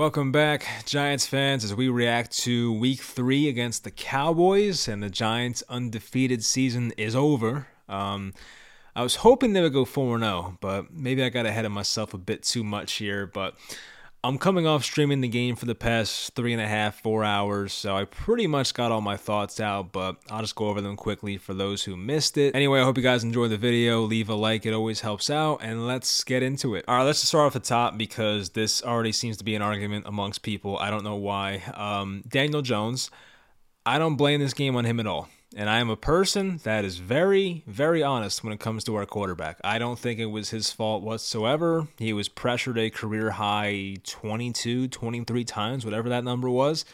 Welcome back, Giants fans, as we react to week three against the Cowboys, and the Giants' undefeated season is over. Um, I was hoping they would go 4 0, but maybe I got ahead of myself a bit too much here. But I'm coming off streaming the game for the past three and a half, four hours, so I pretty much got all my thoughts out, but I'll just go over them quickly for those who missed it. Anyway, I hope you guys enjoyed the video. Leave a like, it always helps out, and let's get into it. All right, let's just start off the top because this already seems to be an argument amongst people. I don't know why. Um, Daniel Jones, I don't blame this game on him at all. And I am a person that is very, very honest when it comes to our quarterback. I don't think it was his fault whatsoever. He was pressured a career high 22, 23 times, whatever that number was.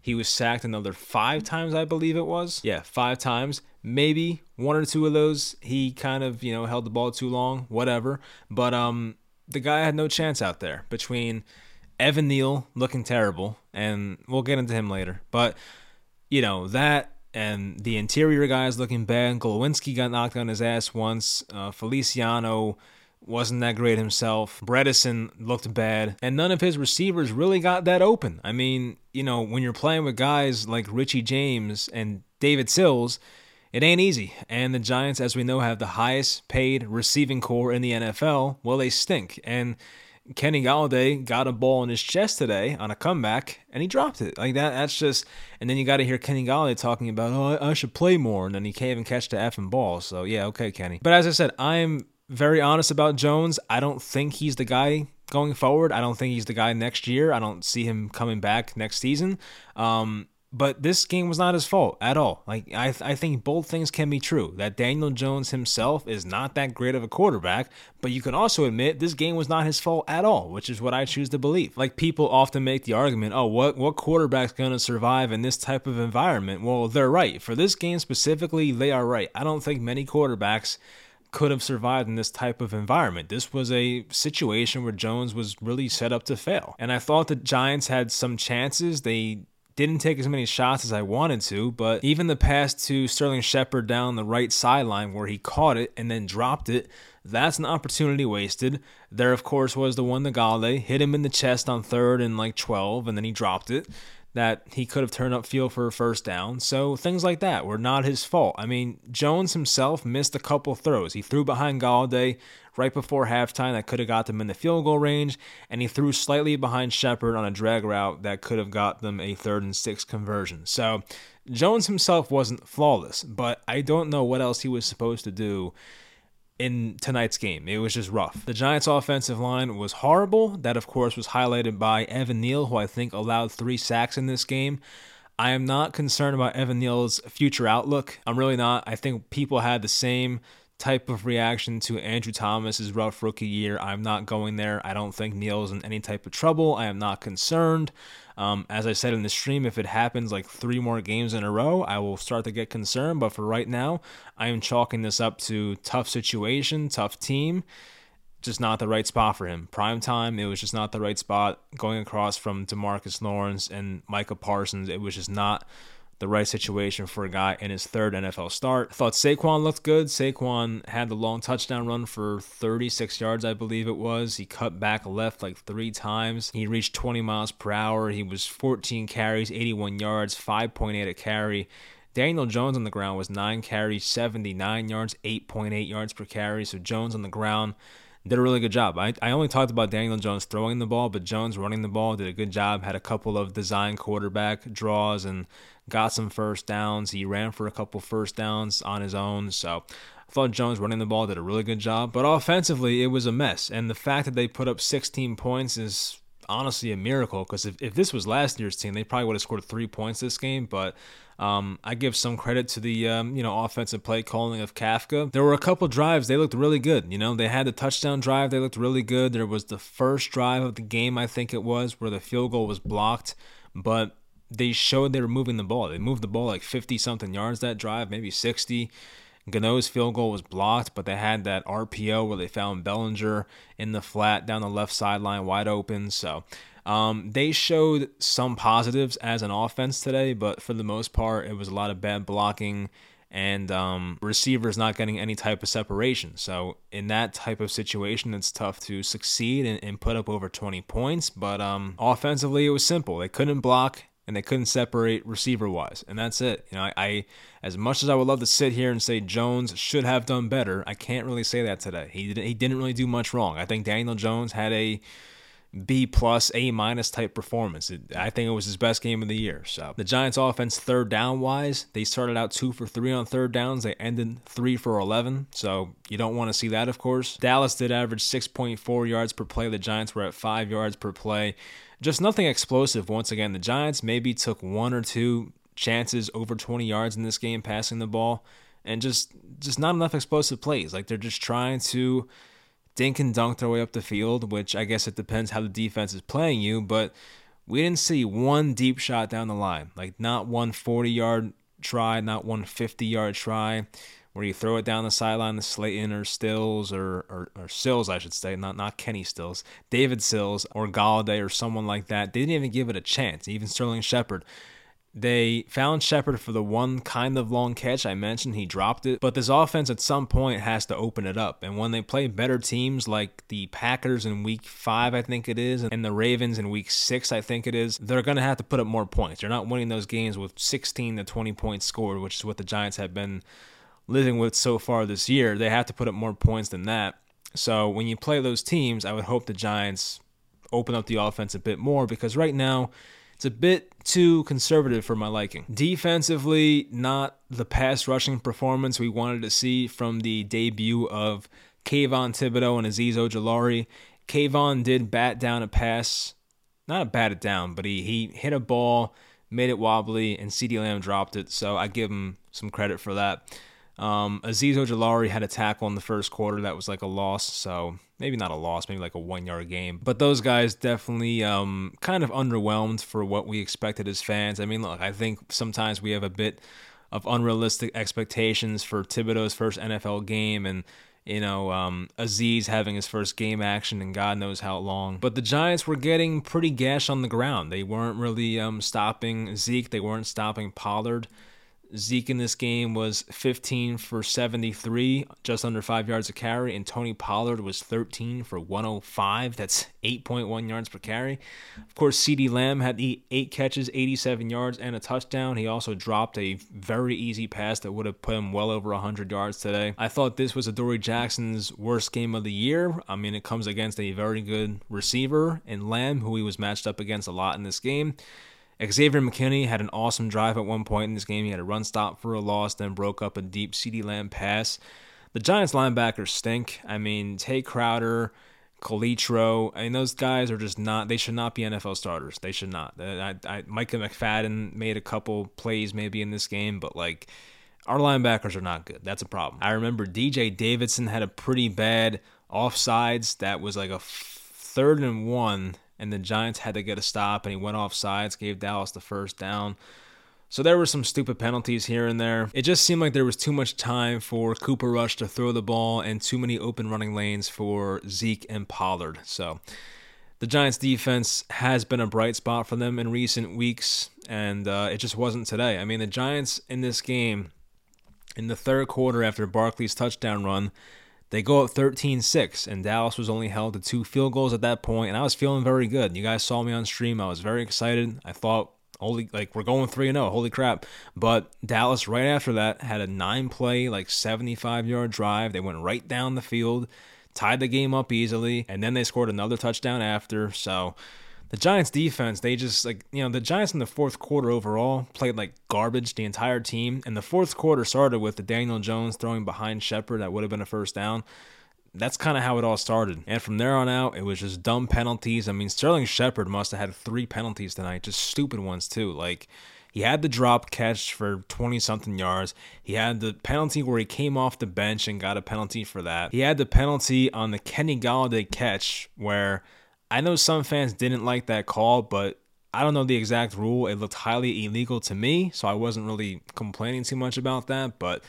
He was sacked another five times, I believe it was. Yeah, five times. Maybe one or two of those he kind of, you know, held the ball too long, whatever. But um the guy had no chance out there between Evan Neal looking terrible, and we'll get into him later. But, you know, that and the interior guys looking bad. Glowinski got knocked on his ass once. Uh, Feliciano wasn't that great himself. Bredeson looked bad. And none of his receivers really got that open. I mean, you know, when you're playing with guys like Richie James and David Sills, it ain't easy. And the Giants, as we know, have the highest paid receiving core in the NFL. Well, they stink. And Kenny Golladay got a ball in his chest today on a comeback and he dropped it. Like that that's just and then you got to hear Kenny Golladay talking about, "Oh, I, should play more." And then he can't even catch the effing ball. So, yeah, okay, Kenny. But as I said, I'm very honest about Jones. I don't think he's the guy going forward. I don't think he's the guy next year. I don't see him coming back next season. Um, but this game was not his fault at all. Like I, I think both things can be true. That Daniel Jones himself is not that great of a quarterback, but you can also admit this game was not his fault at all, which is what I choose to believe. Like people often make the argument, oh, what what quarterback's to survive in this type of environment? Well, they're right. For this game specifically, they are right. I don't think many quarterbacks could have survived in this type of environment. This was a situation where Jones was really set up to fail. And I thought the Giants had some chances. They didn't take as many shots as I wanted to, but even the pass to Sterling Shepard down the right sideline where he caught it and then dropped it, that's an opportunity wasted. There, of course, was the one to Golladay, hit him in the chest on third and like 12, and then he dropped it that he could have turned up field for a first down. So things like that were not his fault. I mean, Jones himself missed a couple throws. He threw behind Golladay right before halftime that could have got them in the field goal range, and he threw slightly behind Shepard on a drag route that could have got them a third and six conversion. So Jones himself wasn't flawless, but I don't know what else he was supposed to do in tonight's game. It was just rough. The Giants' offensive line was horrible. That, of course, was highlighted by Evan Neal, who I think allowed three sacks in this game. I am not concerned about Evan Neal's future outlook. I'm really not. I think people had the same type of reaction to Andrew Thomas's rough rookie year. I'm not going there. I don't think Neal's in any type of trouble. I am not concerned. Um, as I said in the stream, if it happens like three more games in a row, I will start to get concerned. But for right now, I am chalking this up to tough situation, tough team. Just not the right spot for him. Prime time, it was just not the right spot. Going across from Demarcus Lawrence and Micah Parsons, it was just not the right situation for a guy in his third NFL start. Thought Saquon looked good. Saquon had the long touchdown run for 36 yards, I believe it was. He cut back left like three times. He reached 20 miles per hour. He was 14 carries, 81 yards, 5.8 a carry. Daniel Jones on the ground was 9 carries, 79 yards, 8.8 yards per carry. So Jones on the ground did a really good job. I, I only talked about Daniel Jones throwing the ball, but Jones running the ball did a good job. Had a couple of design quarterback draws and got some first downs. He ran for a couple first downs on his own. So I thought Jones running the ball did a really good job. But offensively, it was a mess. And the fact that they put up 16 points is honestly a miracle because if, if this was last year's team, they probably would have scored three points this game. But um, I give some credit to the um, you know offensive play calling of Kafka. There were a couple drives they looked really good. You know they had the touchdown drive they looked really good. There was the first drive of the game I think it was where the field goal was blocked, but they showed they were moving the ball. They moved the ball like 50 something yards that drive, maybe 60. Gano's field goal was blocked, but they had that RPO where they found Bellinger in the flat down the left sideline wide open. So um, they showed some positives as an offense today, but for the most part, it was a lot of bad blocking and um, receivers not getting any type of separation. So in that type of situation, it's tough to succeed and, and put up over 20 points. But um, offensively, it was simple. They couldn't block and they couldn't separate receiver wise, and that's it. You know, I, I, as much as I would love to sit here and say Jones should have done better, I can't really say that today. He didn't, he didn't really do much wrong. I think Daniel Jones had a B plus, A minus type performance. It, I think it was his best game of the year. So the Giants' offense, third down wise, they started out two for three on third downs. They ended three for 11. So you don't want to see that, of course. Dallas did average 6.4 yards per play. The Giants were at five yards per play. Just nothing explosive. Once again, the Giants maybe took one or two chances over 20 yards in this game passing the ball and just just not enough explosive plays. Like they're just trying to dink and dunk their way up the field, which I guess it depends how the defense is playing you, but we didn't see one deep shot down the line. Like not one 40 yard try, not one 50 yard try where you throw it down the sideline to Slayton or Stills or, or, or Sills, I should say, not not Kenny Stills, David Sills or Golladay or someone like that. They didn't even give it a chance. Even Sterling Shepard they found Shepard for the one kind of long catch I mentioned. He dropped it. But this offense at some point has to open it up. And when they play better teams like the Packers in week five, I think it is, and the Ravens in week six, I think it is, they're going to have to put up more points. They're not winning those games with 16 to 20 points scored, which is what the Giants have been living with so far this year. They have to put up more points than that. So when you play those teams, I would hope the Giants open up the offense a bit more because right now, it's a bit too conservative for my liking. Defensively, not the pass rushing performance we wanted to see from the debut of Kayvon Thibodeaux and Azeez Ojulari. Kayvon did bat down a pass, not bat it down, but he, he hit a ball, made it wobbly, and CeeDee Lamb dropped it. So I give him some credit for that. Um, Azeez Ojulari had a tackle in the first quarter that was like a loss, so maybe not a loss, maybe like a one yard game. But those guys definitely um, kind of underwhelmed for what we expected as fans. I mean, look, I think sometimes we have a bit of unrealistic expectations for Thibodeaux's first NFL game and you know, um, Azeez having his first game action and God knows how long. But the Giants were getting pretty gash on the ground. They weren't really um, stopping Zeke. They weren't stopping Pollard. Zeke in this game was 15 for 73, just under five yards a carry, and Tony Pollard was 13 for 105. That's 8.1 yards per carry. Of course, CeeDee Lamb had the eight catches, 87 yards, and a touchdown. He also dropped a very easy pass that would have put him well over 100 yards today. I thought this was Adoree Jackson's worst game of the year. I mean, it comes against a very good receiver in Lamb, who he was matched up against a lot in this game. Xavier McKinney had an awesome drive at one point in this game. He had a run stop for a loss, then broke up a deep CeeDee Lamb pass. The Giants linebackers stink. I mean, Tae Crowder, Calitro, I mean, those guys are just not, they should not be NFL starters. They should not. I, I, Micah McFadden made a couple plays maybe in this game, but like, our linebackers are not good. That's a problem. I remember DJ Davidson had a pretty bad offsides that was like a third and one and the Giants had to get a stop, and he went off sides, gave Dallas the first down. So there were some stupid penalties here and there. It just seemed like there was too much time for Cooper Rush to throw the ball and too many open running lanes for Zeke and Pollard. So the Giants defense has been a bright spot for them in recent weeks, and uh, it just wasn't today. I mean, the Giants in this game, in the third quarter after Barkley's touchdown run, they go up 13 6, and Dallas was only held to two field goals at that point, and I was feeling very good. You guys saw me on stream. I was very excited. I thought, holy, like, we're going 3 0. Holy crap. But Dallas, right after that, had a nine play, like 75 yard drive. They went right down the field, tied the game up easily, and then they scored another touchdown after. So the Giants defense, they just like, you know, the Giants in the fourth quarter overall played like garbage, the entire team. And the fourth quarter started with the Daniel Jones throwing behind Shepard that would have been a first down. That's kind of how it all started. And from there on out, it was just dumb penalties. I mean, Sterling Shepard must have had three penalties tonight, just stupid ones too. Like, he had the drop catch for 20 something yards. He had the penalty where he came off the bench and got a penalty for that. He had the penalty on the Kenny Golladay catch where I know some fans didn't like that call, but I don't know the exact rule. It looked highly illegal to me, so I wasn't really complaining too much about that. But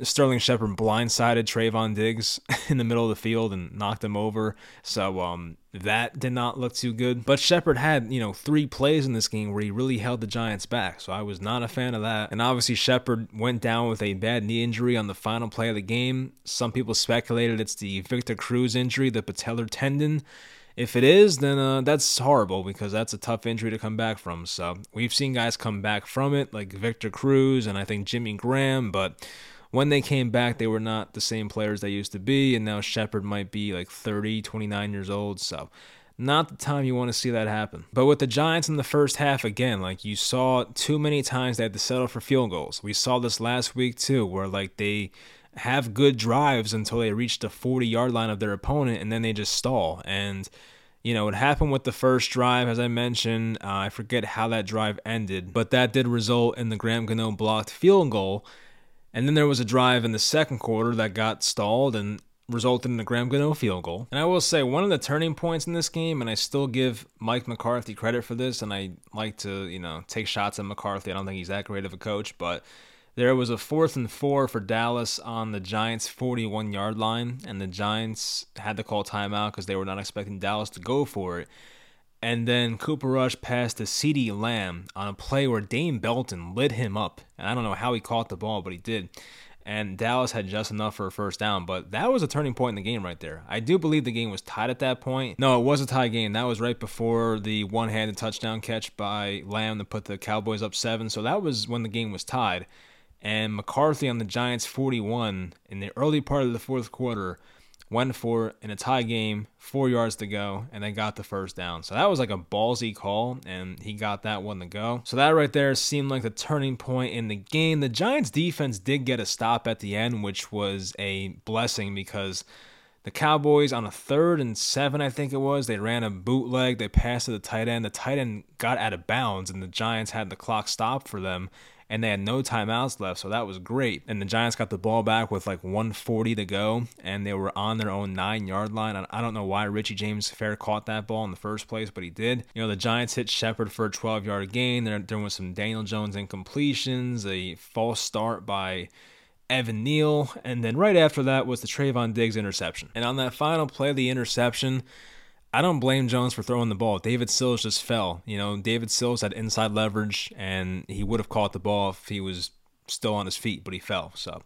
Sterling Shepard blindsided Trevon Diggs in the middle of the field and knocked him over. So um, that did not look too good. But Shepard had, you know, three plays in this game where he really held the Giants back. So I was not a fan of that. And obviously Shepard went down with a bad knee injury on the final play of the game. Some people speculated it's the Victor Cruz injury, the patellar tendon. If it is, then uh, that's horrible because that's a tough injury to come back from. So we've seen guys come back from it, like Victor Cruz and I think Jimmy Graham, but when they came back, they were not the same players they used to be, and now Shepard might be like 30, 29 years old, so not the time you want to see that happen. But with the Giants in the first half, again, like you saw too many times they had to settle for field goals. We saw this last week too, where like they have good drives until they reach the 40 yard line of their opponent and then they just stall. And, you know, it happened with the first drive, as I mentioned. Uh, I forget how that drive ended, but that did result in the Graham Gano blocked field goal. And then there was a drive in the second quarter that got stalled and resulted in a Graham Gano field goal. And I will say, one of the turning points in this game, and I still give Mike McCarthy credit for this, and I like to, you know, take shots at McCarthy. I don't think he's that great of a coach, but there was a fourth and four for Dallas on the Giants' 41 yard line, and the Giants had to call timeout because they were not expecting Dallas to go for it. And then Cooper Rush passed to CeeDee Lamb on a play where Dane Belton lit him up. And I don't know how he caught the ball, but he did. And Dallas had just enough for a first down. But that was a turning point in the game right there. I do believe the game was tied at that point. No, it was a tie game. That was right before the one handed touchdown catch by Lamb to put the Cowboys up seven. So that was when the game was tied. And McCarthy on the Giants 41 in the early part of the fourth quarter went for in a tie game, four yards to go, and they got the first down. So that was like a ballsy call, and he got that one to go. So that right there seemed like the turning point in the game. The Giants defense did get a stop at the end, which was a blessing because the Cowboys on a third and seven, I think it was, they ran a bootleg, they passed to the tight end. The tight end got out of bounds, and the Giants had the clock stopped for them and they had no timeouts left, so that was great. And the Giants got the ball back with like 140 to go, and they were on their own nine yard line. I don't know why Richie James Fair caught that ball in the first place, but he did. You know, the Giants hit Shepard for a 12 yard gain. There, there was some Daniel Jones incompletions, a false start by. Evan Neal, and then right after that was the Trevon Diggs interception. And on that final play, the interception, I don't blame Jones for throwing the ball. David Sills just fell. You know, David Sills had inside leverage and he would have caught the ball if he was still on his feet, but he fell. So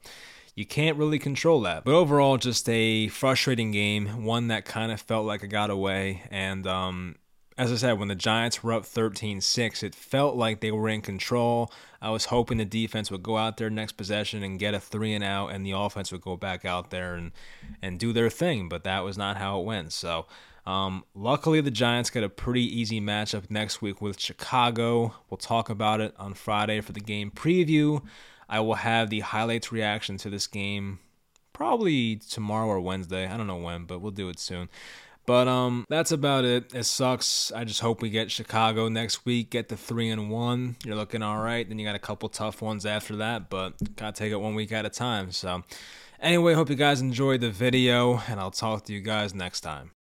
you can't really control that. But overall, just a frustrating game, one that kind of felt like it got away. And um, as I said, when the Giants were up 13 6, it felt like they were in control. I was hoping the defense would go out there next possession and get a three and out, and the offense would go back out there and, and do their thing, but that was not how it went. So um, luckily, the Giants get a pretty easy matchup next week with Chicago. We'll talk about it on Friday for the game preview. I will have the highlights reaction to this game probably tomorrow or Wednesday. I don't know when, but we'll do it soon. But um, that's about it. It sucks. I just hope we get Chicago next week. Get the three and one. You're looking all right. Then you got a couple tough ones after that, but gotta take it one week at a time. So, anyway, hope you guys enjoyed the video, and I'll talk to you guys next time.